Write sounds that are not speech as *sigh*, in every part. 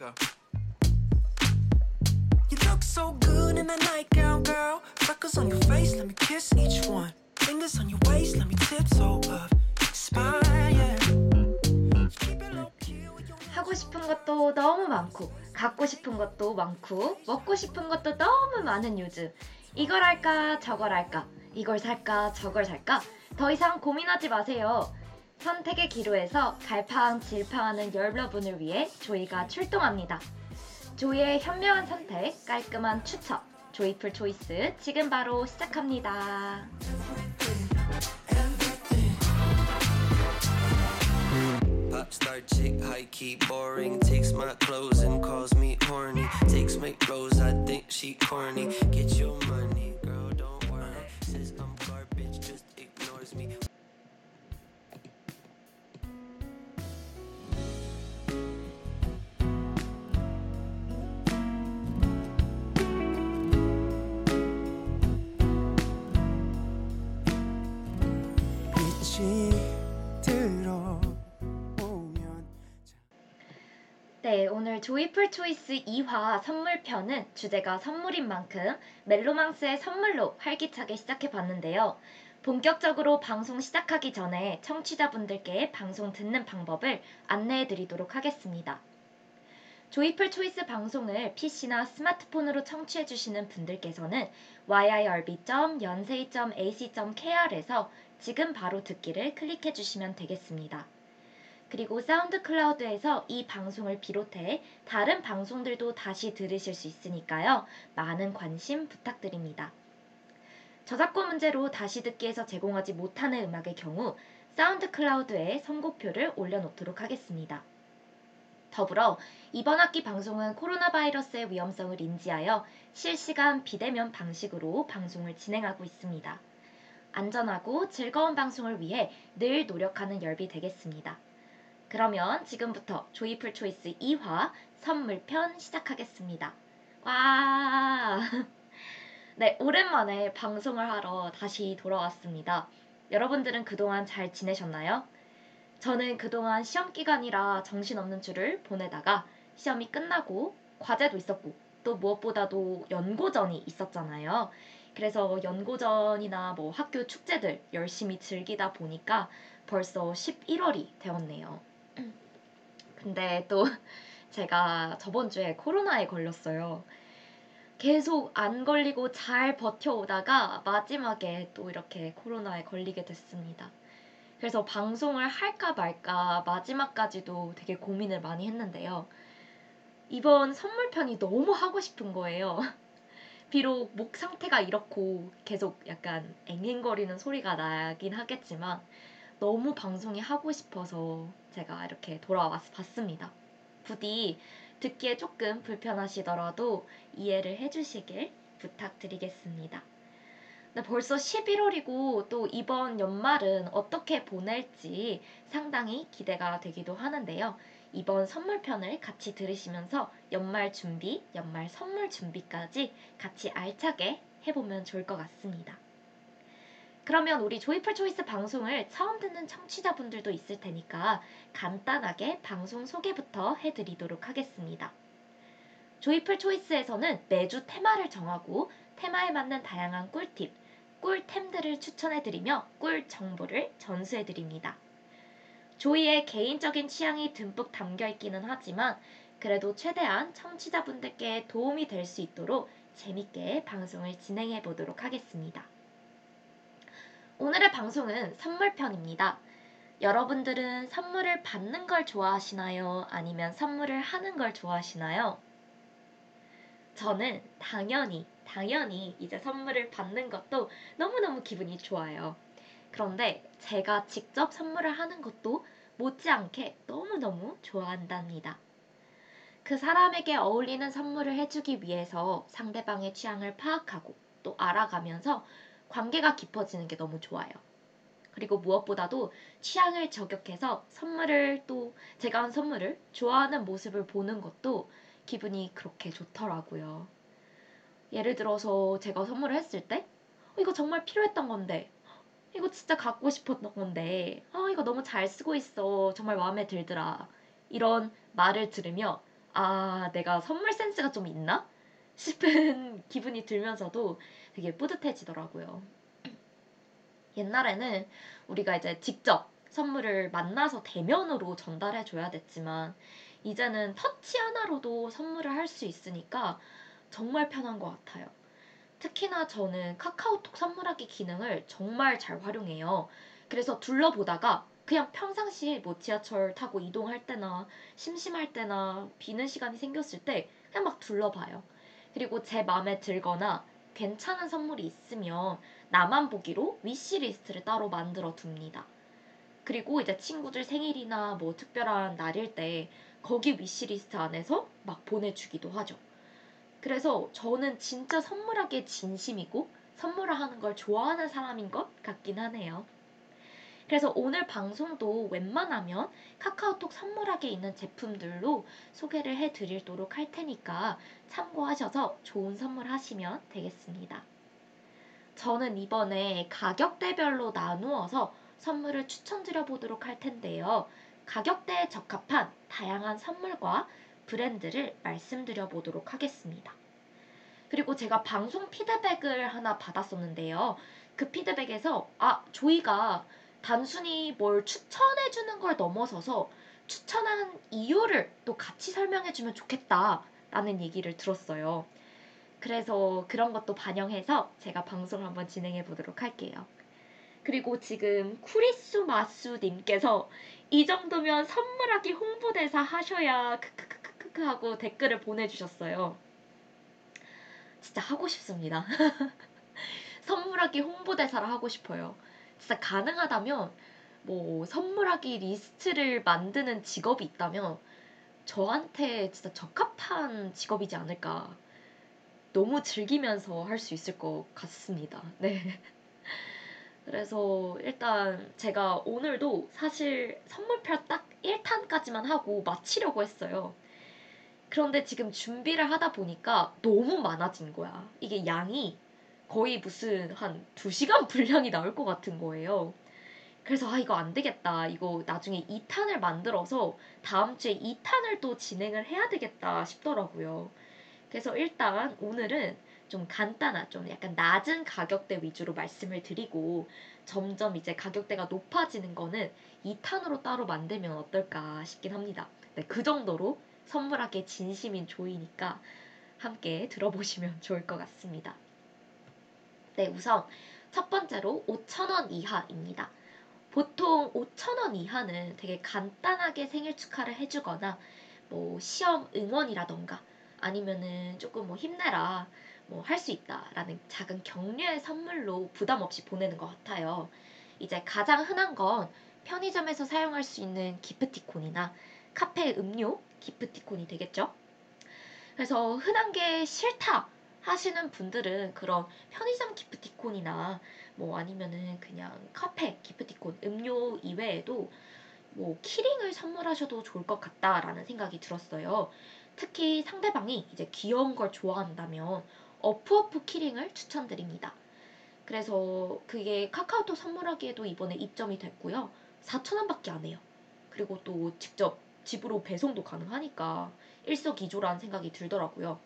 Go. You look so good in that nightgown, girl. Freckles on your face, let me kiss each one. Fingers on your waist, let me tiptoe up. Spine, yeah. Keep it low key with your 하고 싶은 것도 너무 많고 갖고 싶은 것도 많고 먹고 싶은 것도 너무 많은 요즘 이걸 할까 저걸 할까 이걸 살까 저걸 살까 더 이상 고민하지 마세요 선택의 기로에서 갈팡 질팡하는 여러분을 위해 조이가 출동합니다 조이의 현명한 선택 깔끔한 추천 조이풀 초이스 지금 바로 시작합니다. 빛이 들어오면 네, 오늘 조이풀 초이스 2화 선물편은 주제가 선물인 만큼 멜로망스의 선물로 활기차게 시작해 봤는데요. 본격적으로 방송 시작하기 전에 청취자분들께 방송 듣는 방법을 안내해 드리도록 하겠습니다. 조이풀 초이스 방송을 PC나 스마트폰으로 청취해 주시는 분들께서는 yirb.yonsei.ac.kr에서 지금 바로 듣기를 클릭해 주시면 되겠습니다. 그리고 사운드 클라우드에서 이 방송을 비롯해 다른 방송들도 다시 들으실 수 있으니까요. 많은 관심 부탁드립니다. 저작권 문제로 다시 듣기에서 제공하지 못하는 음악의 경우 사운드 클라우드에 선곡표를 올려놓도록 하겠습니다. 더불어 이번 학기 방송은 코로나 바이러스의 위험성을 인지하여 실시간 비대면 방식으로 방송을 진행하고 있습니다. 안전하고 즐거운 방송을 위해 늘 노력하는 열비 되겠습니다. 그러면 지금부터 조이풀 초이스 2화 선물편 시작하겠습니다. 와! *laughs* 네, 오랜만에 방송을 하러 다시 돌아왔습니다. 여러분들은 그동안 잘 지내셨나요? 저는 그동안 시험 기간이라 정신없는 주를 보내다가 시험이 끝나고 과제도 있었고 또 무엇보다도 연고전이 있었잖아요. 그래서 연고전이나 뭐 학교 축제들 열심히 즐기다 보니까 벌써 11월이 되었네요. 근데 또 *laughs* 제가 저번 주에 코로나에 걸렸어요. 계속 안 걸리고 잘 버텨오다가 마지막에 또 이렇게 코로나에 걸리게 됐습니다. 그래서 방송을 할까 말까 마지막까지도 되게 고민을 많이 했는데요. 이번 선물편이 너무 하고 싶은 거예요. *laughs* 비록 목 상태가 이렇고 계속 약간 앵앵거리는 소리가 나긴 하겠지만 너무 방송이 하고 싶어서 제가 이렇게 돌아와 봤습니다. 부디 듣기에 조금 불편하시더라도 이해를 해주시길 부탁드리겠습니다. 근데 벌써 11월이고 또 이번 연말은 어떻게 보낼지 상당히 기대가 되기도 하는데요. 이번 선물편을 같이 들으시면서 연말 준비, 연말 선물 준비까지 같이 알차게 해보면 좋을 것 같습니다. 그러면 우리 조이풀 초이스 방송을 처음 듣는 청취자분들도 있을 테니까 간단하게 방송 소개부터 해드리도록 하겠습니다. 조이풀 초이스에서는 매주 테마를 정하고 테마에 맞는 다양한 꿀팁, 꿀템들을 추천해드리며 꿀 정보를 전수해드립니다. 조이의 개인적인 취향이 듬뿍 담겨 있기는 하지만 그래도 최대한 청취자분들께 도움이 될 수 있도록 재밌게 방송을 진행해 보도록 하겠습니다. 오늘의 방송은 선물편입니다. 여러분들은 선물을 받는 걸 좋아하시나요? 아니면 선물을 하는 걸 좋아하시나요? 저는 당연히, 당연히 이제 선물을 받는 것도 너무너무 기분이 좋아요. 그런데 제가 직접 선물을 하는 것도 못지않게 너무너무 좋아한답니다. 그 사람에게 어울리는 선물을 해주기 위해서 상대방의 취향을 파악하고 또 알아가면서 관계가 깊어지는 게 너무 좋아요. 그리고 무엇보다도 취향을 저격해서 선물을 또 제가 한 선물을 좋아하는 모습을 보는 것도 기분이 그렇게 좋더라고요. 예를 들어서 제가 선물을 했을 때 어, 이거 정말 필요했던 건데 이거 진짜 갖고 싶었던 건데 아 이거 너무 잘 쓰고 있어 정말 마음에 들더라 이런 말을 들으며 아, 내가 선물 센스가 좀 있나? *laughs* 싶은 기분이 들면서도 되게 뿌듯해지더라고요. 옛날에는 우리가 이제 직접 선물을 만나서 대면으로 전달해 줘야 됐지만 이제는 터치 하나로도 선물을 할 수 있으니까 정말 편한 것 같아요. 특히나 저는 카카오톡 선물하기 기능을 정말 잘 활용해요. 그래서 둘러보다가 그냥 평상시에 뭐 지하철 타고 이동할 때나 심심할 때나 비는 시간이 생겼을 때 그냥 막 둘러봐요. 그리고 제 마음에 들거나 괜찮은 선물이 있으면 나만 보기로 위시리스트를 따로 만들어 둡니다. 그리고 이제 친구들 생일이나 뭐 특별한 날일 때 거기 위시리스트 안에서 막 보내주기도 하죠. 그래서 저는 진짜 선물하기에 진심이고 선물을 하는 걸 좋아하는 사람인 것 같긴 하네요. 그래서 오늘 방송도 웬만하면 카카오톡 선물하기에 있는 제품들로 소개를 해 드리도록 할 테니까 참고하셔서 좋은 선물 하시면 되겠습니다. 저는 이번에 가격대별로 나누어서 선물을 추천드려 보도록 할 텐데요. 가격대에 적합한 다양한 선물과 브랜드를 말씀드려 보도록 하겠습니다. 그리고 제가 방송 피드백을 하나 받았었는데요. 그 피드백에서 아, 조이가 단순히 뭘 추천해 주는 걸 넘어서서 추천한 이유를 또 같이 설명해 주면 좋겠다라는 얘기를 들었어요. 그래서 그런 것도 반영해서 제가 방송을 한번 진행해 보도록 할게요. 그리고 지금 쿠리수 마수님께서 이 정도면 선물하기 홍보대사 하셔야 크크크 크크 하고 댓글을 보내주셨어요. 진짜 하고 싶습니다. *laughs* 선물하기 홍보대사를 하고 싶어요. 진짜 가능하다면 뭐 선물하기 리스트를 만드는 직업이 있다면 저한테 진짜 적합한 직업이지 않을까. 너무 즐기면서 할 수 있을 것 같습니다. 네. *laughs* 그래서 일단 제가 오늘도 사실 선물표 딱 1탄까지만 하고 마치려고 했어요. 그런데 지금 준비를 하다 보니까 너무 많아진 거야. 이게 양이 거의 무슨 한 2시간 분량이 나올 것 같은 거예요. 그래서 아 이거 안 되겠다. 이거 나중에 2탄을 만들어서 다음 주에 2탄을 또 진행을 해야 되겠다 싶더라고요. 그래서 일단 오늘은 좀 간단한 좀 약간 낮은 가격대 위주로 말씀을 드리고 점점 이제 가격대가 높아지는 거는 2탄으로 따로 만들면 어떨까 싶긴 합니다. 네, 그 정도로 선물하기에 진심인 조이니까 함께 들어보시면 *laughs* 좋을 것 같습니다. 네, 우선 첫 번째로 5,000원 이하입니다. 보통 5,000원 이하는 되게 간단하게 생일 축하를 해주거나 뭐 시험 응원이라던가 아니면은 조금 뭐 힘내라 뭐 할 수 있다라는 작은 격려의 선물로 부담 없이 보내는 것 같아요. 이제 가장 흔한 건 편의점에서 사용할 수 있는 기프티콘이나 카페 음료 기프티콘이 되겠죠. 그래서 흔한 게 싫다 하시는 분들은 그런 편의점 기프티콘이나 뭐 아니면은 그냥 카페 기프티콘 음료 이외에도 뭐 키링을 선물하셔도 좋을 것 같다라는 생각이 들었어요. 특히 상대방이 이제 귀여운 걸 좋아한다면 어프어프 키링을 추천드립니다. 그래서 그게 카카오톡 선물하기에도 이번에 입점이 됐고요. 4,000원밖에 안 해요. 그리고 또 직접 집으로 배송도 가능하니까 일석이조라는 생각이 들더라고요.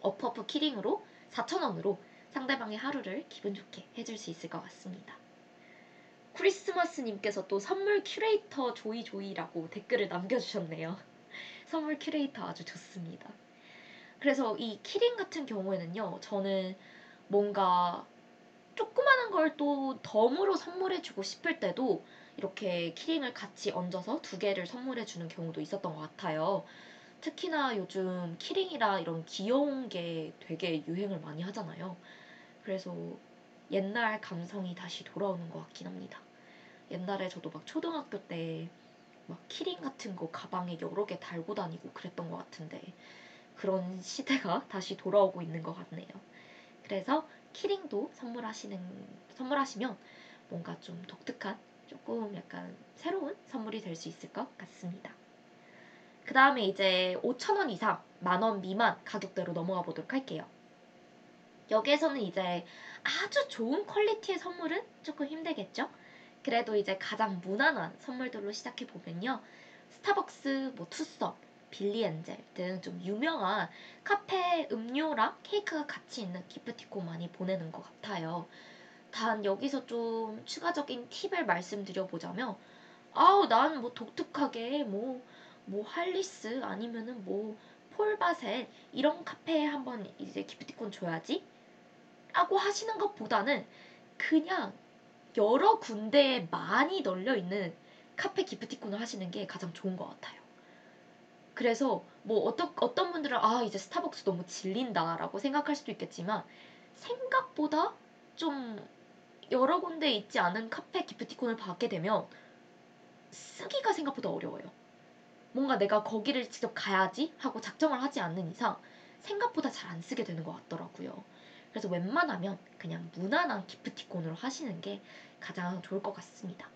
어프어프 keyring으로 4,000원으로 상대방의 하루를 기분 좋게 해줄 수 있을 것 같습니다. 크리스마스님께서 또 선물 큐레이터 조이조이라고 댓글을 남겨주셨네요. *laughs* 선물 큐레이터 아주 좋습니다. 그래서 이 키링 같은 경우에는요, 저는 뭔가 조그마한 걸 또 덤으로 선물해주고 싶을 때도 이렇게 keyring을 같이 얹어서 두 개를 선물해주는 경우도 있었던 것 같아요. 특히나 요즘 keyring이라 이런 귀여운 게 되게 유행을 많이 하잖아요. 그래서 옛날 감성이 다시 돌아오는 것 같긴 합니다. 옛날에 저도 막 초등학교 때 막 키링 같은 거 가방에 여러 개 달고 다니고 그랬던 것 같은데 그런 시대가 *laughs* 다시 돌아오고 있는 것 같네요. 그래서 keyring도 선물하시는 선물하시면 뭔가 좀 독특한 조금 약간 새로운 선물이 될 수 있을 것 같습니다. 그 다음에 이제 5,000원 이상, 만원 미만 가격대로 넘어가 보도록 할게요. 여기에서는 이제 아주 좋은 quality의 선물은 조금 힘들겠죠? 그래도 이제 가장 무난한 선물들로 시작해 보면요. 스타벅스, 뭐 투썸, 빌리 엔젤 등 좀 유명한 카페 음료랑 케이크가 같이 있는 기프티콘 많이 보내는 것 같아요. 단 여기서 좀 추가적인 팁을 말씀드려보자면 아우 난 뭐 독특하게 뭐뭐 할리스 아니면은 뭐 폴바셋 이런 카페에 한번 이제 기프티콘 줘야지 라고 하시는 것보다는 그냥 여러 군데에 많이 널려 있는 카페 기프티콘을 하시는 게 가장 좋은 것 같아요. 그래서 뭐 어떤 어떤 분들은 아 이제 스타벅스 너무 질린다라고 생각할 수도 있겠지만 생각보다 좀 여러 군데 있지 않은 카페 기프티콘을 받게 되면 쓰기가 생각보다 어려워요. 뭔가 내가 거기를 직접 가야지 하고 작정을 하지 않는 이상 생각보다 잘 안 쓰게 되는 것 같더라고요. 그래서 웬만하면 그냥 무난한 기프티콘으로 하시는 게 가장 좋을 것 같습니다.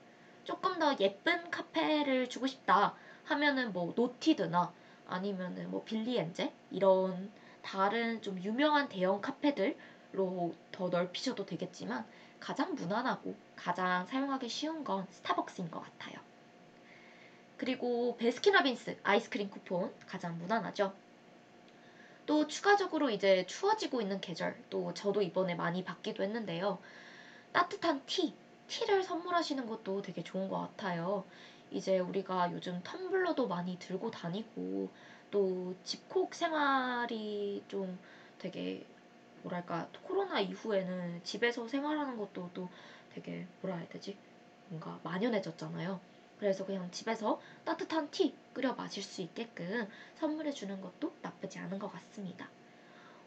조금 더 예쁜 카페를 주고 싶다 하면은 뭐 노티드나 아니면은 뭐 빌리엔젤 이런 다른 좀 유명한 대형 카페들로 더 넓히셔도 되겠지만 가장 무난하고 가장 사용하기 쉬운 건 스타벅스인 것 같아요. 그리고 베스킨라빈스 아이스크림 쿠폰 가장 무난하죠. 또 추가적으로 이제 추워지고 있는 계절 또 저도 이번에 많이 받기도 했는데요. 따뜻한 티, 티를 선물하시는 것도 되게 좋은 것 같아요. 이제 우리가 요즘 텀블러도 많이 들고 다니고 또 집콕 생활이 좀 되게 뭐랄까 코로나 이후에는 집에서 생활하는 것도 또 되게 뭐라 해야 되지 뭔가 만연해졌잖아요. 그래서 그냥 집에서 따뜻한 티 끓여 마실 수 있게끔 선물해 주는 것도 나쁘지 않은 것 같습니다.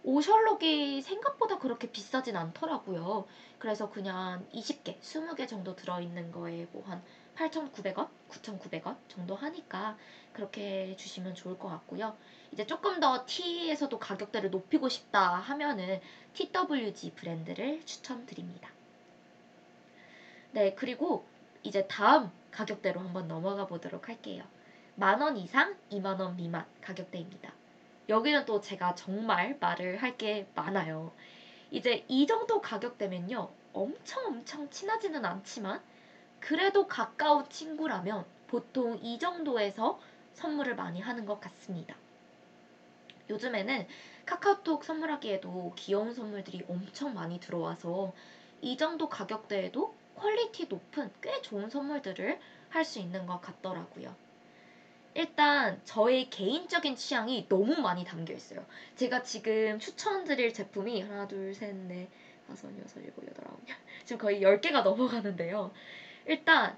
오셜록이 생각보다 그렇게 비싸진 않더라고요. 그래서 그냥 20개, 20개 정도 들어있는 거에 뭐 한 8,900원, 9,900원 정도 하니까 그렇게 주시면 좋을 것 같고요. 이제 조금 더 T에서도 가격대를 높이고 싶다 하면은 TWG 브랜드를 추천드립니다. 네, 그리고 이제 다음 가격대로 한번 넘어가 보도록 할게요. 만 원 이상, 2만 원 미만 가격대입니다. 여기는 또 제가 정말 말을 할 게 많아요. 이제 이 정도 가격대면요. 엄청 엄청 친하지는 않지만 그래도 가까운 친구라면 보통 이 정도에서 선물을 많이 하는 것 같습니다. 요즘에는 카카오톡 선물하기에도 귀여운 선물들이 엄청 많이 들어와서 이 정도 가격대에도 퀄리티 높은 꽤 좋은 선물들을 할 수 있는 것 같더라고요. 일단 저의 개인적인 취향이 너무 많이 담겨 있어요. 제가 지금 추천드릴 제품이 하나, 둘, 셋, 넷, 다섯, 여섯, 일곱, 여덟, 아홉, 열 지금 거의 10개가 넘어가는데요. 일단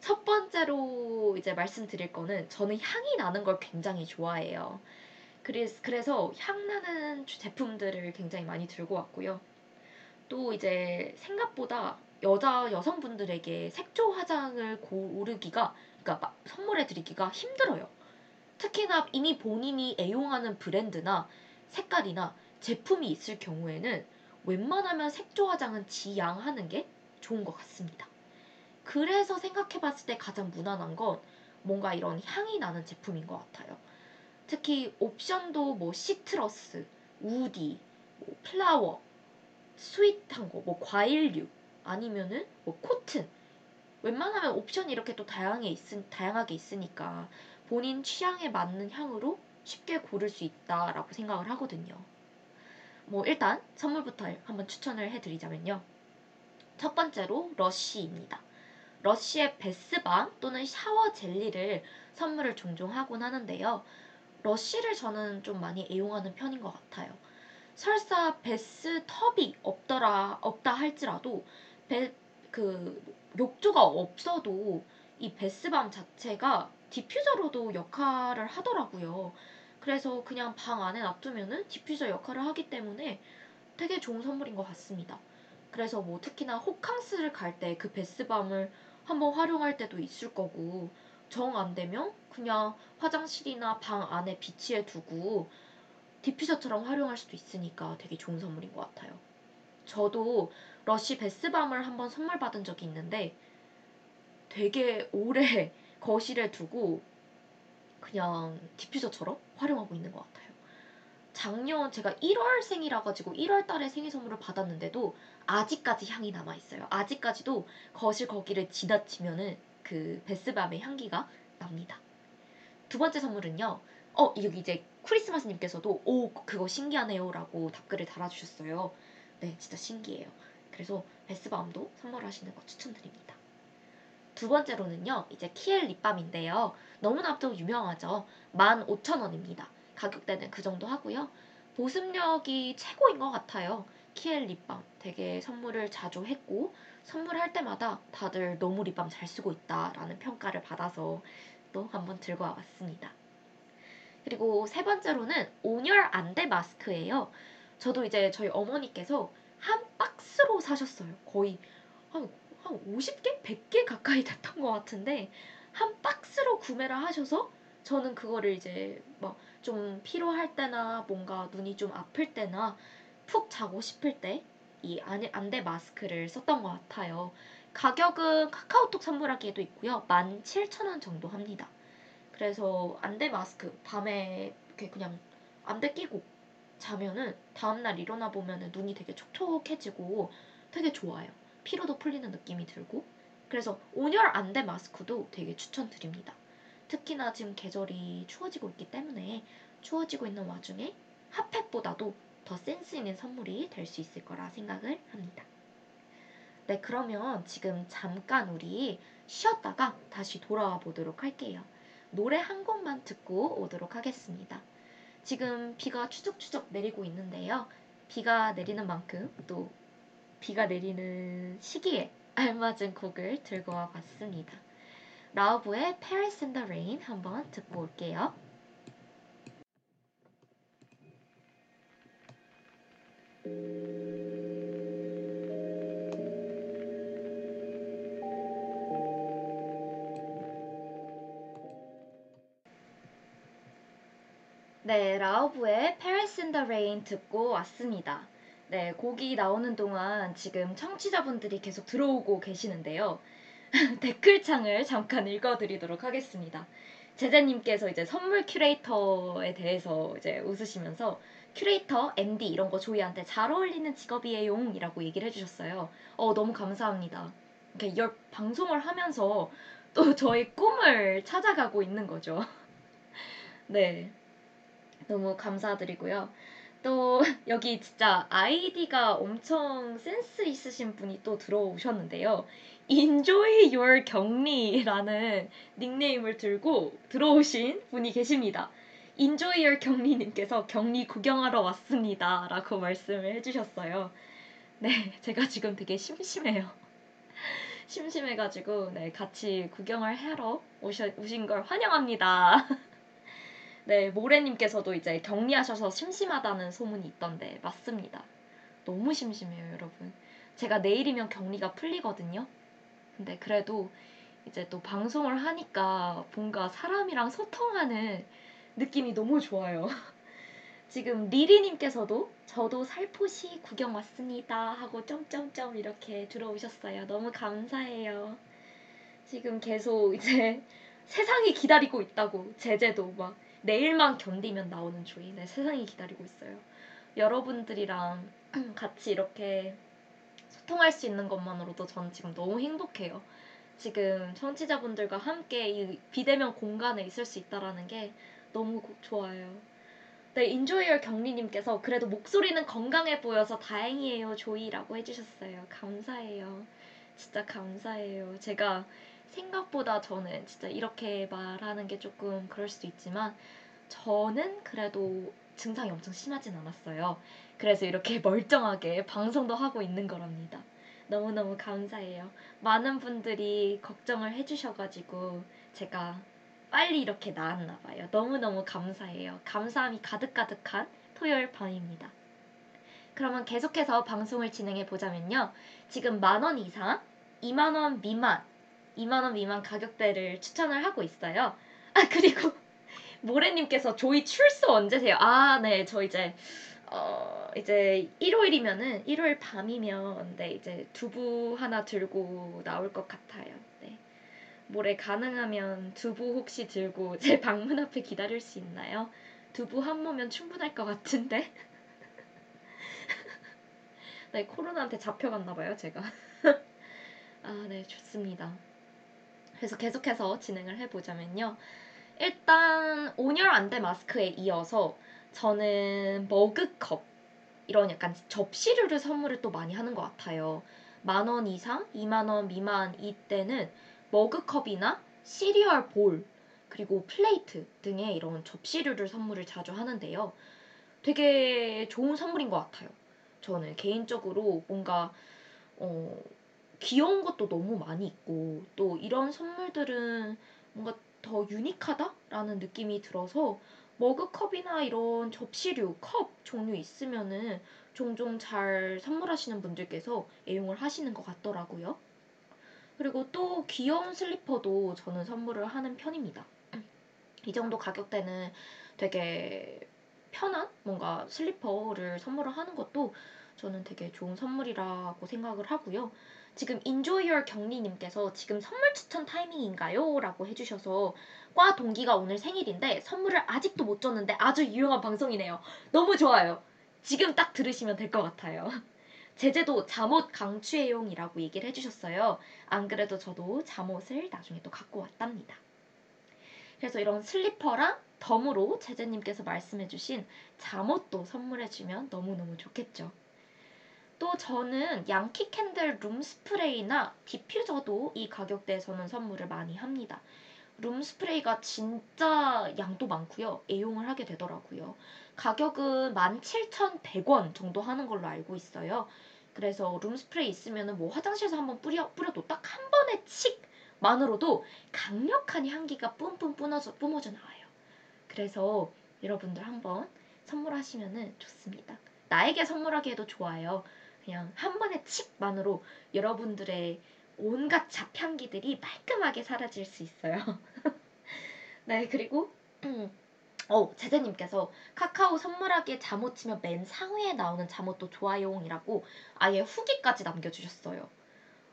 첫 번째로 이제 말씀드릴 거는 저는 향이 나는 걸 굉장히 좋아해요. 그래서 향 나는 제품들을 굉장히 많이 들고 왔고요. 또 이제 생각보다 여자 여성분들에게 색조 화장을 고르기가 그러니까 선물해 드리기가 힘들어요. 특히나 이미 본인이 애용하는 브랜드나 색깔이나 제품이 있을 경우에는 웬만하면 색조 화장은 지양하는 게 좋은 것 같습니다. 그래서 생각해 봤을 때 가장 무난한 건 뭔가 이런 향이 나는 제품인 것 같아요. 특히 옵션도 뭐 citrus, woody, 뭐 flower, sweet한 거, 뭐 과일류, 아니면은 뭐 cotton. 웬만하면 옵션이 이렇게 또 다양하게, 있, 다양하게 있으니까 본인 취향에 맞는 향으로 쉽게 고를 수 있다라고 생각을 하거든요. 뭐 일단 선물부터 한번 추천을 해드리자면요. 첫 번째로 러쉬입니다. 러쉬의 bath bomb 또는 샤워 젤리를 선물을 종종 하곤 하는데요. 러쉬를 저는 좀 많이 애용하는 편인 것 같아요. 설사 bathtub이 없더라 없다 할지라도 베, 그 욕조가 없어도 이 bath bomb 자체가 diffuser로도 역할을 하더라고요. 그래서 그냥 방 안에 놔두면은 디퓨저 역할을 하기 때문에 되게 좋은 선물인 것 같습니다. 그래서 뭐 특히나 호캉스를 갈 때 그 bath bomb을 한번 활용할 때도 있을 거고 정 안 되면 그냥 화장실이나 방 안에 비치해 두고 diffuser처럼 활용할 수도 있으니까 되게 좋은 선물인 것 같아요. 저도 러쉬 bath bomb을 한번 선물 받은 적이 있는데 되게 오래 *laughs* 거실에 두고 그냥 diffuser처럼 활용하고 있는 것 같아요. 작년 제가 1월생이라 가지고 1월 달에 생일 선물을 받았는데도 아직까지 향이 남아 있어요. 아직까지도 거실 거기를 지나치면은 그 bath bomb의 향기가 납니다. 두 번째 선물은요. 어, 여기 이제 크리스마스님께서도 오, 그거 신기하네요라고 답글을 달아주셨어요. 네, 진짜 신기해요. 그래서 베스밤도 선물하시는 거 추천드립니다. 두 번째로는요, 이제 키엘 립밤인데요. 너무나 도 유명하죠. 15,000원입니다. 가격대는 그 정도 하고요. 보습력이 최고인 것 같아요. 키엘 립밤 되게 선물을 자주 했고 선물할 때마다 다들 너무 립밤 잘 쓰고 있다라는 평가를 받아서 또 한번 들고 와봤습니다. 그리고 세 번째로는 온열 안대 마스크예요. 저도 이제 저희 어머니께서 한 박스로 사셨어요. 거의 한, 한 50개? 100개 가까이 됐던 것 같은데 한 박스로 구매를 하셔서 저는 그거를 이제 막좀 피로할 때나 뭔가 눈이 좀 아플 때나 푹 자고 싶을 때 이 안대 마스크를 썼던 것 같아요. 가격은 카카오톡 선물하기에도 있고요. 17,000원 정도 합니다. 그래서 안대 마스크 밤에 이렇게 그냥 안대 끼고 자면은 다음날 일어나 보면은 눈이 되게 촉촉해지고 되게 좋아요. 피로도 풀리는 느낌이 들고 그래서 온열 안대 마스크도 되게 추천드립니다. 특히나 지금 계절이 추워지고 있기 때문에 추워지고 있는 와중에 핫팩보다도 더 센스 있는 선물이 될 수 있을 거라 생각을 합니다. 네, 그러면 지금 잠깐 우리 쉬었다가 다시 돌아와 보도록 할게요. 노래 한 곡만 듣고 오도록 하겠습니다. 지금 비가 추적추적 내리고 있는데요. 비가 내리는 만큼 또 비가 내리는 시기에 알맞은 곡을 들고 와 봤습니다. 라우브의 Paris in the Rain 한번 듣고 올게요. 네, 라우브의 Paris in the Rain 듣고 왔습니다. 네, 곡이 나오는 동안 지금 청취자분들이 계속 들어오고 계시는데요. *laughs* 댓글창을 잠깐 읽어드리도록 하겠습니다. 제재님께서 이제 선물 큐레이터에 대해서 이제 웃으시면서 큐레이터, MD 이런 거 조이한테 잘 어울리는 직업이에요 이라고 얘기를 해주셨어요. 어, 너무 감사합니다. 이렇게 열 방송을 하면서 또 *laughs* 저의 꿈을 찾아가고 있는 거죠. *laughs* 네. 너무 감사드리고요. 또 *laughs* 여기 진짜 아이디가 엄청 센스 있으신 분이 또 들어오셨는데요. Enjoy your 격리라는 닉네임을 들고 들어오신 분이 계십니다. Your 격리님께서 격리 구경하러 왔습니다. 라고 말씀을 해주셨어요. 네, 제가 지금 되게 심심해요. *laughs* 심심해가지고, 네, 같이 구경을 하러 오셔, 오신 걸 환영합니다. *laughs* 네, 모래님께서도 이제 격리하셔서 심심하다는 소문이 있던데 맞습니다. 너무 심심해요, 여러분. 제가 내일이면 격리가 풀리거든요. 근데 그래도 이제 또 방송을 하니까 뭔가 사람이랑 소통하는 느낌이 너무 좋아요. *laughs* 지금 리리님께서도 저도 살포시 구경 왔습니다 하고 점점점 이렇게 들어오셨어요. 너무 감사해요. 지금 계속 이제 *laughs* 세상이 기다리고 있다고 제재도 막 내일만 견디면 나오는 조인의 세상이 기다리고 있어요. 여러분들이랑 *clears throat* 같이 이렇게 소통할 수 있는 것만으로도 전 지금 너무 행복해요. 지금 청취자분들과 함께 이 비대면 공간에 있을 수 있다라는 게 너무 좋아요. 네, 인조이얼 경리님께서 그래도 목소리는 건강해 보여서 다행이에요, 조이라고 해주셨어요. 감사해요. 진짜 감사해요. 제가 생각보다 저는 진짜 이렇게 말하는 게 조금 그럴 수도 있지만 저는 그래도 증상이 엄청 심하진 않았어요. 그래서 이렇게 *laughs* 멀쩡하게 방송도 하고 있는 거랍니다. 너무너무 감사해요. 많은 분들이 걱정을 해주셔가지고 제가 빨리 이렇게 나았나 봐요. 너무너무 감사해요. 감사함이 가득가득한 토요일 밤입니다. 그러면 계속해서 방송을 진행해 보자면요. 지금 만 원 이상, 2만 원 미만 2만 원 미만 가격대를 추천을 하고 있어요. 아, 그리고 *laughs* 모래님께서 조이 출소 언제세요? 아, 네, 저 이제, 어, 이제 일요일이면은, 일요일 밤이면, 네, 이제 두부 하나 들고 나올 것 같아요. 네. 모레 가능하면 두부 혹시 들고 *laughs* 제 방문 앞에 기다릴 수 있나요? 두부 한 모면 충분할 것 같은데? *laughs* 네, 코로나한테 잡혀갔나 봐요, 제가. *laughs* 아, 네, 좋습니다. 그래서 계속해서 진행을 해보자면요. 일단 온열 안대 마스크에 이어서 저는 머그컵 이런 약간 접시류를 선물을 또 많이 하는 것 같아요. 만 원 이상, 2만 원 미만 이때는 머그컵이나 cereal bowl 그리고 plate 등의 이런 접시류를 선물을 자주 하는데요. 되게 좋은 선물인 것 같아요. 저는 개인적으로 뭔가 어, 귀여운 것도 너무 많이 있고 또 이런 선물들은 뭔가 더 유니크하다라는 느낌이 들어서 머그컵이나 이런 접시류, 컵 종류 있으면은 종종 잘 선물하시는 분들께서 애용을 하시는 것 같더라고요. 그리고 또 귀여운 슬리퍼도 저는 선물을 하는 편입니다. 이 정도 가격대는 되게 편한 뭔가 슬리퍼를 선물을 하는 것도 저는 되게 좋은 선물이라고 생각을 하고요. 지금 Your 경리님께서 지금 선물 추천 타이밍인가요? 라고 해주셔서 과 동기가 오늘 생일인데 선물을 아직도 못 줬는데 아주 유용한 방송이네요. 너무 좋아요. 지금 딱 들으시면 될 것 같아요. 제재도 잠옷 강추해용이라고 얘기를 해주셨어요. 안 그래도 저도 잠옷을 나중에 또 갖고 왔답니다. 그래서 이런 슬리퍼랑 덤으로 제재님께서 말씀해주신 잠옷도 선물해주면 너무너무 좋겠죠. 또 저는 양키 캔들 room spray나 diffuser도 이 가격대에서는 선물을 많이 합니다. room spray가 진짜 양도 많고요. 애용을 하게 되더라고요. 가격은 17,100원 정도 하는 걸로 알고 있어요. 그래서 룸 스프레이 있으면 뭐 화장실에서 한번 뿌려, 뿌려도 딱 한 번에 칙 만으로도 강력한 향기가 뿜뿜 뿜어져, 뿜어져 나와요. 그래서 여러분들 한번 선물하시면 좋습니다. 나에게 선물하기에도 좋아요. 그냥 한 번의 칙만으로 여러분들의 온갖 잡향기들이 깔끔하게 사라질 수 있어요. *laughs* 네, 그리고 어, 제재님께서 카카오 선물하기에 잠옷 치면 맨 상위에 나오는 잠옷도 좋아요이라고 아예 후기까지 남겨주셨어요.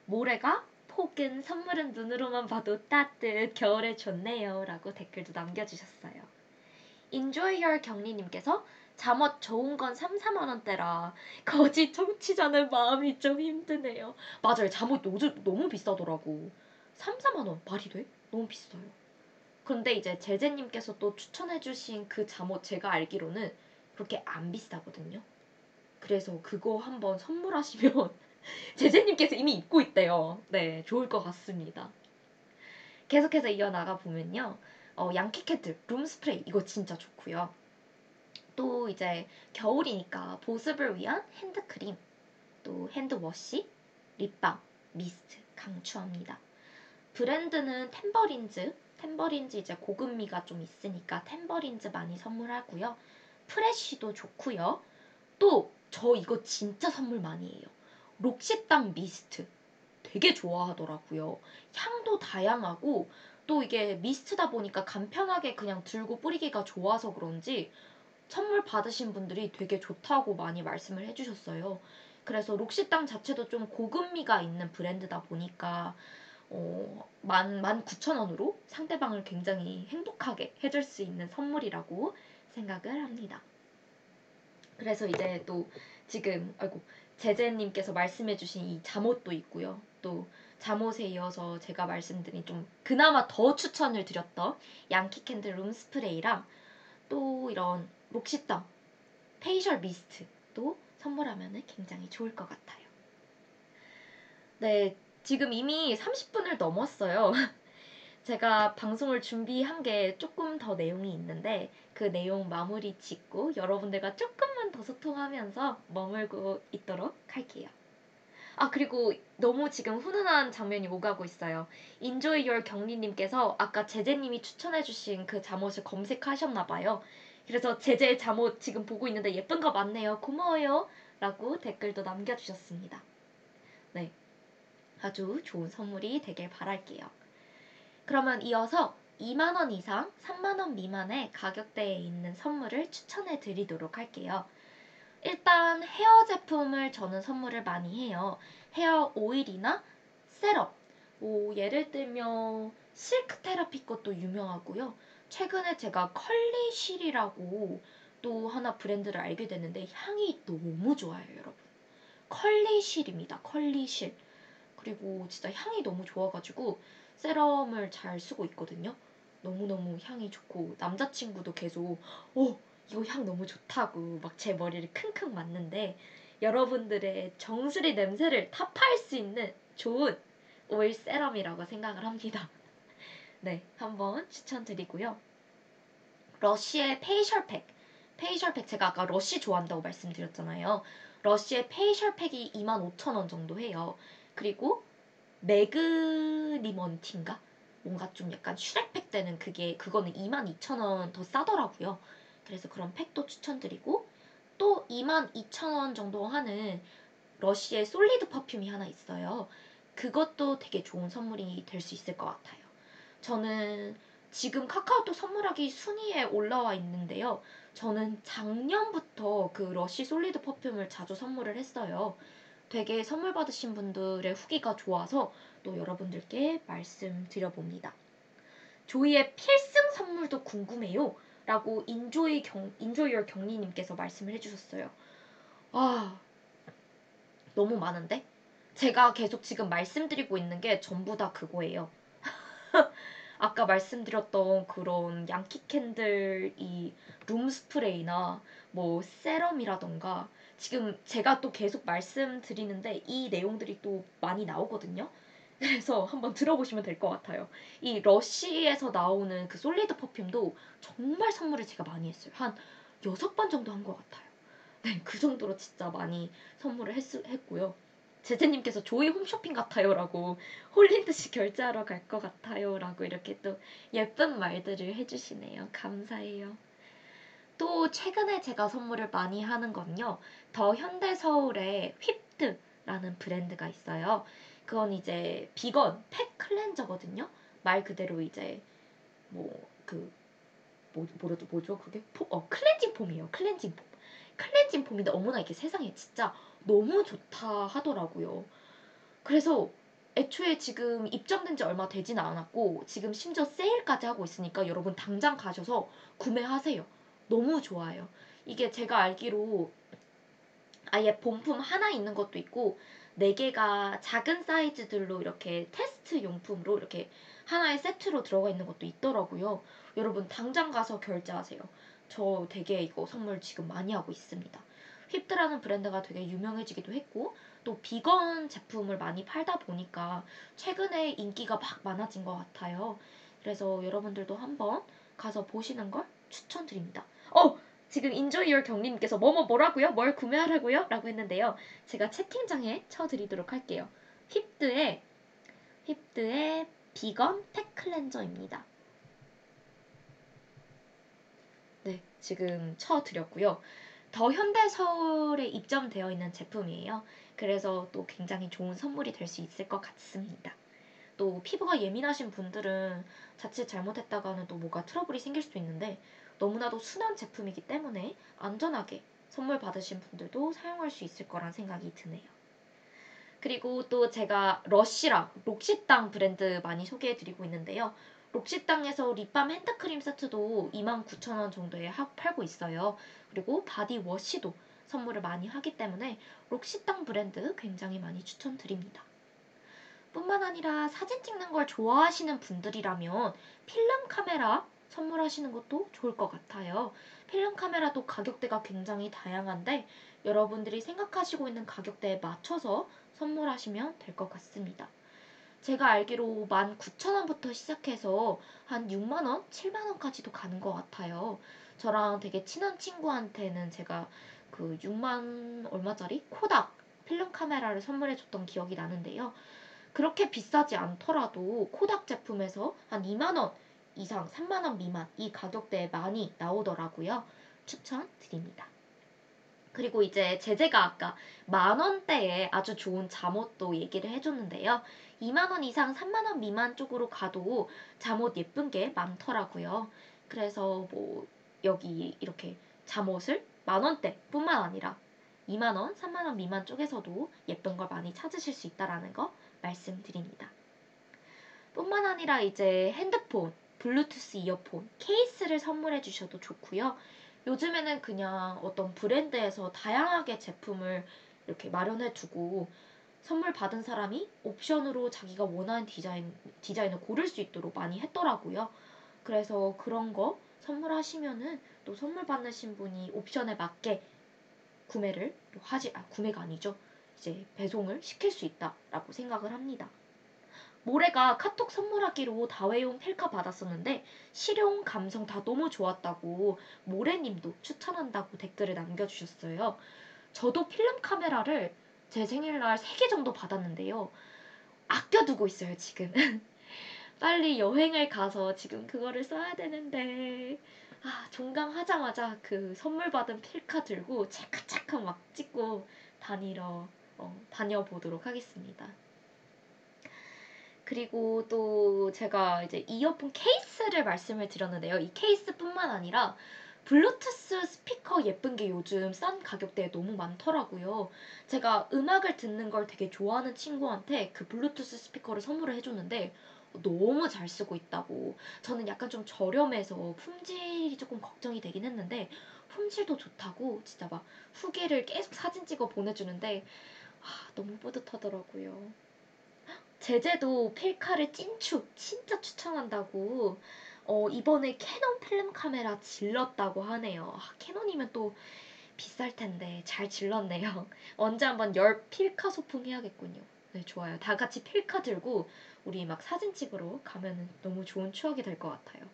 모래가 폭은 선물은 눈으로만 봐도 따뜻 겨울에 좋네요 라고 댓글도 남겨주셨어요. Your 경리님께서 잠옷 좋은 건 3, 4만 원대라 거짓 청취자는 마음이 좀 힘드네요. 맞아요. 잠옷 요즘 너무 비싸더라고. 3, 4만 원 말이 돼? 너무 비싸요. 그런데 이제 제재님께서 또 추천해 주신 그 잠옷 제가 알기로는 그렇게 안 비싸거든요. 그래서 그거 한번 선물하시면 *laughs* 제재님께서 이미 입고 있대요. 네, 좋을 것 같습니다. 계속해서 이어나가 보면요. 어, 양키캐트 룸 스프레이 이거 진짜 좋고요. 또 이제 겨울이니까 보습을 위한 핸드크림, 또 핸드워시, 립밤, 미스트 강추합니다. 브랜드는 템버린즈, 템버린즈 이제 고급미가 좀 있으니까 템버린즈 많이 선물하고요. 프레쉬도 좋고요. 또 저 이거 진짜 선물 많이 해요. 록시땅 미스트 되게 좋아하더라고요. 향도 다양하고 또 이게 미스트다 보니까 간편하게 그냥 들고 뿌리기가 좋아서 그런지 선물 받으신 분들이 되게 좋다고 많이 말씀을 해주셨어요. 그래서 록시땅 자체도 좀 고급미가 있는 브랜드다 보니까 어, 만, 만 구천 원으로 상대방을 굉장히 행복하게 해줄 수 있는 선물이라고 생각을 합니다. 그래서 이제 또 지금 아이고 제재님께서 말씀해주신 이 잠옷도 있고요. 또 잠옷에 이어서 제가 말씀드린 좀 그나마 더 추천을 드렸던 양키 캔들 room spray랑 또 이런 록시땅 facial mist도 선물하면 굉장히 좋을 것 같아요. 네, 지금 이미 30분을 넘었어요. *laughs* 제가 방송을 준비한 게 조금 더 내용이 있는데 그 내용 마무리 짓고 여러분들과 조금만 더 소통하면서 머물고 있도록 할게요. 아 그리고 너무 지금 훈훈한 장면이 오가고 있어요. Your 경리님께서 아까 제재님이 추천해주신 그 잠옷을 검색하셨나봐요. 그래서 제재 잠옷 지금 보고 있는데 예쁜 거 많네요. 고마워요. 라고 댓글도 남겨주셨습니다. 네. 아주 좋은 선물이 되길 바랄게요. 그러면 이어서 2만원 이상, 3만원 미만의 가격대에 있는 선물을 추천해 드리도록 할게요. 일단 헤어 제품을 저는 선물을 많이 해요. 헤어 오일이나 세럼. 뭐 예를 들면 실크 테라피 것도 유명하고요. 최근에 제가 컬리실이라고 또 하나 브랜드를 알게 됐는데 향이 너무 좋아요, 여러분. 컬리실입니다. 컬리실. 그리고 진짜 향이 너무 좋아가지고 세럼을 잘 쓰고 있거든요. 너무너무 향이 좋고 남자친구도 계속 어 이거 향 너무 좋다고 막 제 머리를 킁킁 맞는데 여러분들의 정수리 냄새를 타파할 수 있는 좋은 오일 세럼이라고 생각을 합니다. *laughs* 네, 한번 추천드리고요. 러쉬의 facial pack. facial pack 제가 아까 러쉬 좋아한다고 말씀드렸잖아요. 러쉬의 facial pack이 25,000원 정도 해요. 그리고 매그리먼티인가? 뭔가 좀 약간 슈렉팩 되는 그게 그거는 22,000원 더 싸더라고요. 그래서 그런 팩도 추천드리고 또 22,000원 정도 하는 러쉬의 solid perfume이 하나 있어요. 그것도 되게 좋은 선물이 될 수 있을 것 같아요. 저는 지금 카카오톡 선물하기 순위에 올라와 있는데요. 저는 작년부터 그 러쉬 solid perfume을 자주 선물을 했어요. 되게 선물 받으신 분들의 후기가 좋아서 또 여러분들께 말씀드려봅니다. 조이의 필승 선물도 궁금해요. 라고 인조이 경, 인조이얼 경리님께서 말씀을 해주셨어요. 아, 너무 많은데? 제가 계속 지금 말씀드리고 있는 게 전부 다 그거예요. *laughs* 아까 말씀드렸던 그런 양키 캔들 이 room spray나 뭐 serum이라던가 지금 제가 또 계속 말씀드리는데 이 내용들이 또 많이 나오거든요. *laughs* 그래서 한번 들어보시면 될 것 같아요. 이 러쉬에서 나오는 그 solid perfume도 정말 선물을 제가 많이 했어요. 한 여섯 번 정도 한 것 같아요. 네, 그 정도로 진짜 많이 선물을 했, 했고요. 제재님께서 조이 홈쇼핑 같아요라고 *laughs* 홀린 듯이 결제하러 갈 것 같아요라고 이렇게 또 예쁜 말들을 해주시네요. 감사해요. 또 최근에 제가 선물을 많이 하는 건요. 더 현대 서울의 휘프트라는 브랜드가 있어요. 그건 이제 비건 팩 클렌저거든요. 말 그대로 이제 뭐그 뭐, 뭐죠 그게 포, 어 cleansing foam이에요. cleansing foam. cleansing foam인데 어머나 이게 세상에 진짜 너무 좋다 하더라고요. 그래서 애초에 지금 입점된 지 얼마 되진 않았고 지금 심지어 세일까지 하고 있으니까 여러분 당장 가셔서 구매하세요. 너무 좋아요. 이게 제가 알기로 아예 본품 하나 있는 것도 있고 네 개가 작은 사이즈들로 이렇게 테스트 용품으로 이렇게 하나의 세트로 들어가 있는 것도 있더라고요. 여러분 당장 가서 결제하세요. 저 되게 이거 선물 지금 많이 하고 있습니다. 휩드라는 브랜드가 되게 유명해지기도 했고 또 비건 제품을 많이 팔다 보니까 최근에 인기가 막 많아진 것 같아요. 그래서 여러분들도 한번 가서 보시는 걸 추천드립니다. 어! 지금 인조이얼 경리님께서 뭐뭐 뭐라고요? 뭘 구매하라고요? 라고 했는데요. 제가 채팅창에 쳐드리도록 할게요. 휩드의 휩드의 비건 팩 클렌저입니다. 네, 지금 쳐드렸고요. 더 현대서울에 입점되어 있는 제품이에요. 그래서 또 굉장히 좋은 선물이 될 수 있을 것 같습니다. 또 피부가 예민하신 분들은 자칫 잘못했다가는 또 뭐가 트러블이 생길 수도 있는데 너무나도 순한 제품이기 때문에 안전하게 선물 받으신 분들도 사용할 수 있을 거란 생각이 드네요. 그리고 또 제가 러쉬랑 록시땅 브랜드 많이 소개해드리고 있는데요. 록시땅에서 lip balm hand cream 세트도 29,000원 정도에 팔고 있어요. 그리고 body wash도 선물을 많이 하기 때문에 록시땅 브랜드 굉장히 많이 추천드립니다. 뿐만 아니라 사진 찍는 걸 좋아하시는 분들이라면 필름 카메라 선물하시는 것도 좋을 것 같아요. 필름 카메라도 가격대가 굉장히 다양한데 여러분들이 생각하시고 있는 가격대에 맞춰서 선물하시면 될 것 같습니다. 제가 알기로 19,000원부터 시작해서 한 6만원, 7만원까지도 가는 것 같아요. 저랑 되게 친한 친구한테는 제가 그 6만 얼마짜리 코닥 필름 카메라를 선물해 줬던 기억이 나는데요. 그렇게 비싸지 않더라도 코닥 제품에서 한 2만원 이상, 3만원 미만 이 가격대에 많이 나오더라고요. 추천드립니다. 그리고 이제 제재가 아까 만 원대에 아주 좋은 잠옷도 얘기를 해줬는데요. 2만 원 이상, 3만 원 미만 쪽으로 가도 잠옷 예쁜 게 많더라고요. 그래서 뭐 여기 이렇게 잠옷을 만 원대 뿐만 아니라 2만 원, 3만 원 미만 쪽에서도 예쁜 걸 많이 찾으실 수 있다라는 거 말씀드립니다. 뿐만 아니라 이제 핸드폰, 블루투스 이어폰, 케이스를 선물해 주셔도 좋고요. 요즘에는 그냥 어떤 브랜드에서 다양하게 제품을 이렇게 마련해 두고 선물 받은 사람이 옵션으로 자기가 원하는 디자인, 디자인을 고를 수 있도록 많이 했더라고요. 그래서 그런 거 선물하시면은 또 선물 받으신 분이 옵션에 맞게 구매를 하지 아 구매가 아니죠. 이제 배송을 시킬 수 있다라고 생각을 합니다. 모래가 카톡 선물하기로 다회용 필카 받았었는데 실용 감성 다 너무 좋았다고 모래님도 추천한다고 댓글을 남겨주셨어요. 저도 필름 카메라를 제 생일날 3개 정도 받았는데요. 아껴두고 있어요, 지금. *laughs* 빨리 여행을 가서 지금 그거를 써야 되는데, 아, 종강하자마자 그 선물 받은 필카 들고 찰칵찰칵 막 찍고 다니러, 어, 다녀보도록 하겠습니다. 그리고 또 제가 이제 이어폰 케이스를 말씀을 드렸는데요. 이 케이스뿐만 아니라 블루투스 스피커 예쁜 게 요즘 싼 가격대에 너무 많더라고요. 제가 음악을 듣는 걸 되게 좋아하는 친구한테 그 블루투스 스피커를 선물을 해줬는데 너무 잘 쓰고 있다고. 저는 약간 좀 저렴해서 품질이 조금 걱정이 되긴 했는데 품질도 좋다고 진짜 막 후기를 계속 사진 찍어 보내주는데 아, 너무 뿌듯하더라고요. 제제도 필카를 찐추 진짜 추천한다고 어, 이번에 캐논 필름 카메라 질렀다고 하네요. 아, 캐논이면 또 비쌀 텐데 잘 질렀네요. *laughs* 언제 한번 열 필카 소풍 해야겠군요. 네, 좋아요. 다 같이 필카 들고 우리 막 사진 찍으러 가면은 너무 좋은 추억이 될 것 같아요.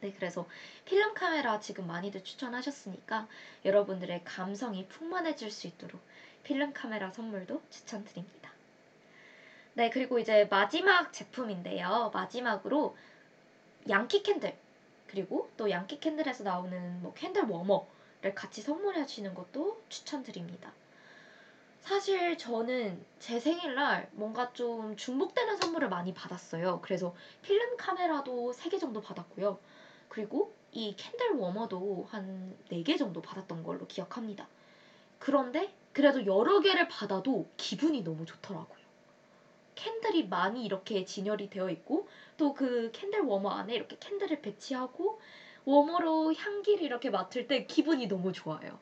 네, 그래서 필름 카메라 지금 많이들 추천하셨으니까 여러분들의 감성이 풍만해질 수 있도록 필름 카메라 선물도 추천드립니다. 네, 그리고 이제 마지막 제품인데요. 마지막으로 Yankee Candle 그리고 또 Yankee Candle에서 나오는 뭐 candle warmer를 같이 선물해 주시는 것도 추천드립니다. 사실 저는 제 생일날 뭔가 좀 중복되는 선물을 많이 받았어요. 그래서 필름 카메라도 3개 정도 받았고요. 그리고 이 candle warmer도 한 4개 정도 받았던 걸로 기억합니다. 그런데 그래도 여러 개를 받아도 기분이 너무 좋더라고요. candle이 많이 이렇게 진열이 되어 있고 또 그 candle warmer 안에 이렇게 candle을 배치하고 warmer로 향기를 이렇게 맡을 때 기분이 너무 좋아요.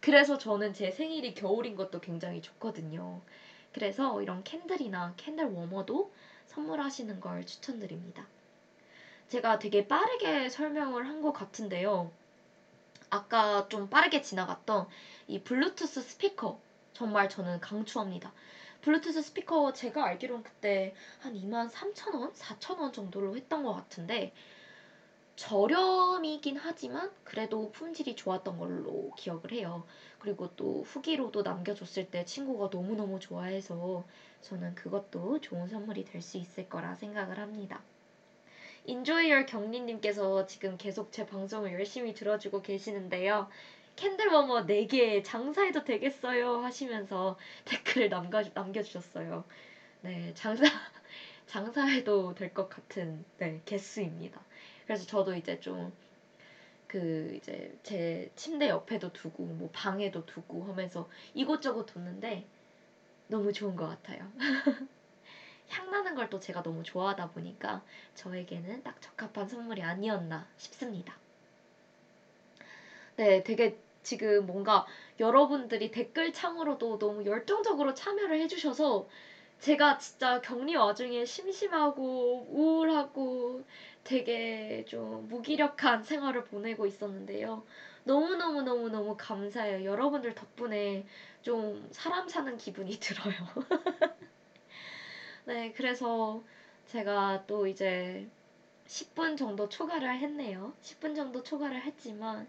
그래서 저는 제 생일이 겨울인 것도 굉장히 좋거든요. 그래서 이런 candle이나 candle warmer도 선물하시는 걸 추천드립니다. 제가 되게 빠르게 설명을 한 것 같은데요. 아까 좀 빠르게 지나갔던 이 블루투스 스피커 정말 저는 강추합니다. 블루투스 스피커 제가 알기로는 그때 한 2만 3천 원, 4천 원 정도로 했던 것 같은데 저렴이긴 하지만 그래도 품질이 좋았던 걸로 기억을 해요. 그리고 또 후기로도 남겨줬을 때 친구가 너무너무 좋아해서 저는 그것도 좋은 선물이 될 수 있을 거라 생각을 합니다. 인조이얼 경리님께서 지금 계속 제 방송을 열심히 들어주고 계시는데요. candle warmer 4개 장사해도 되겠어요 하시면서 댓글을 남겨, 남겨주셨어요. 네, 장사, *laughs* 장사해도 될 것 같은, 네, 개수입니다. 그래서 저도 이제 좀, 그, 이제 제 침대 옆에도 두고, 뭐 방에도 두고 하면서 이곳저곳 뒀는데 너무 좋은 것 같아요. *laughs* 향나는 걸 또 제가 너무 좋아하다 보니까 저에게는 딱 적합한 선물이 아니었나 싶습니다. 네, 되게 지금 뭔가 여러분들이 댓글 창으로도 너무 열정적으로 참여를 해주셔서 제가 진짜 격리 와중에 심심하고 우울하고 되게 좀 무기력한 생활을 보내고 있었는데요. 너무너무너무너무 감사해요. 여러분들 덕분에 좀 사람 사는 기분이 *laughs* 들어요. 네, 그래서 제가 또 이제 10분 정도 초과를 했네요. 10분 정도 초과를 했지만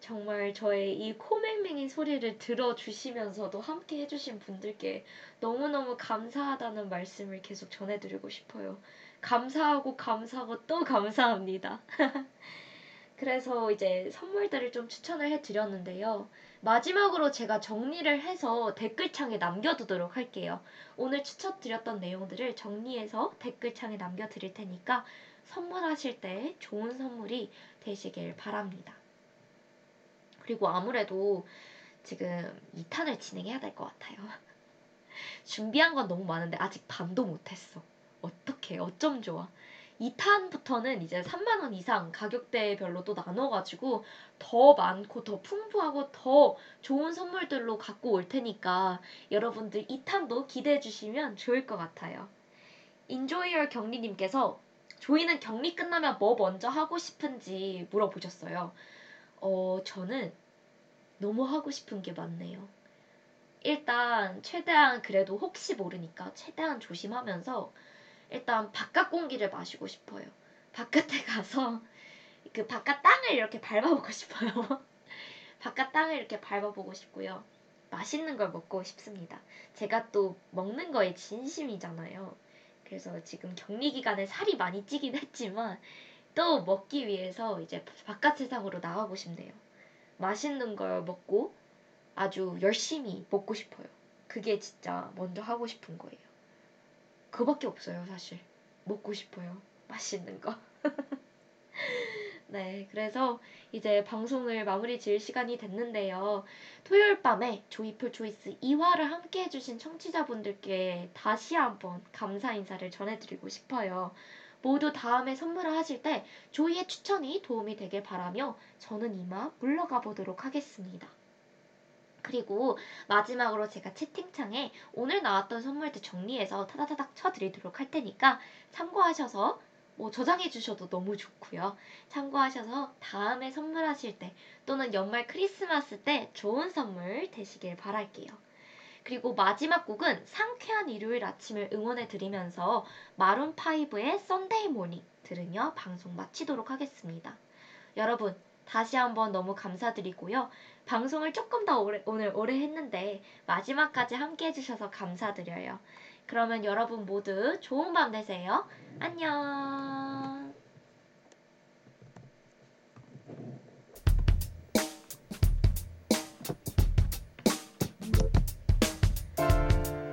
정말 저의 이 코맹맹이 소리를 들어주시면서도 함께 해주신 분들께 너무너무 감사하다는 말씀을 계속 전해드리고 싶어요. 감사하고 감사하고 또 감사합니다. *laughs* 그래서 이제 선물들을 좀 추천을 해드렸는데요. 마지막으로 제가 정리를 해서 댓글창에 남겨두도록 할게요. 오늘 추천드렸던 내용들을 정리해서 댓글창에 남겨드릴 테니까 선물하실 때 좋은 선물이 되시길 바랍니다. 그리고 아무래도 지금 2탄을 진행해야 될 것 같아요. *laughs* 준비한 건 너무 많은데 아직 반도 못했어. 어떻게 어쩜 좋아. 2탄부터는 이제 3만원 이상 가격대별로 또 나눠가지고 더 많고 더 풍부하고 더 좋은 선물들로 갖고 올 테니까 여러분들 2탄도 기대해 주시면 좋을 것 같아요. 인조이얼 경리님께서 조이는 격리 끝나면 뭐 먼저 하고 싶은지 물어보셨어요. 어, 저는 너무 하고 싶은 게 많네요. 일단 최대한 그래도 혹시 모르니까 최대한 조심하면서 일단 바깥 공기를 마시고 싶어요. 바깥에 *laughs* 가서 그 바깥 땅을 이렇게 밟아보고 싶어요. *laughs* 바깥 땅을 이렇게 밟아보고 싶고요. 맛있는 걸 먹고 싶습니다. 제가 또 먹는 거에 진심이잖아요. 그래서 지금 격리 기간에 살이 많이 찌긴 했지만 또 먹기 위해서 이제 바깥 세상으로 나가고 싶네요. 맛있는 걸 먹고 아주 열심히 먹고 싶어요. 그게 진짜 먼저 하고 싶은 거예요. 그밖에 없어요, 사실. 먹고 싶어요. 맛있는 거. *laughs* 네, 그래서 이제 방송을 마무리 지을 시간이 됐는데요. 토요일 밤에 조이풀 초이스 2화를 함께 해주신 청취자분들께 다시 한번 감사 인사를 전해드리고 싶어요. 모두 다음에 선물을 하실 때 조이의 추천이 도움이 되길 바라며 저는 이만 물러가 보도록 하겠습니다. 그리고 마지막으로 제가 채팅창에 오늘 나왔던 선물들 정리해서 타다다닥 쳐드리도록 할 테니까 참고하셔서 뭐 저장해 주셔도 너무 좋고요. 참고하셔서 다음에 선물하실 때 또는 연말 크리스마스 때 좋은 선물 되시길 바랄게요. 그리고 마지막 곡은 상쾌한 일요일 아침을 응원해 드리면서 Maroon 5의 Sunday Morning 들으며 방송 마치도록 하겠습니다. 여러분, 다시 한번 너무 감사드리고요. 방송을 조금 더 오래, 오늘 오래 했는데 마지막까지 함께 해주셔서 감사드려요. 그러면 여러분 모두 좋은 밤 되세요. 안녕.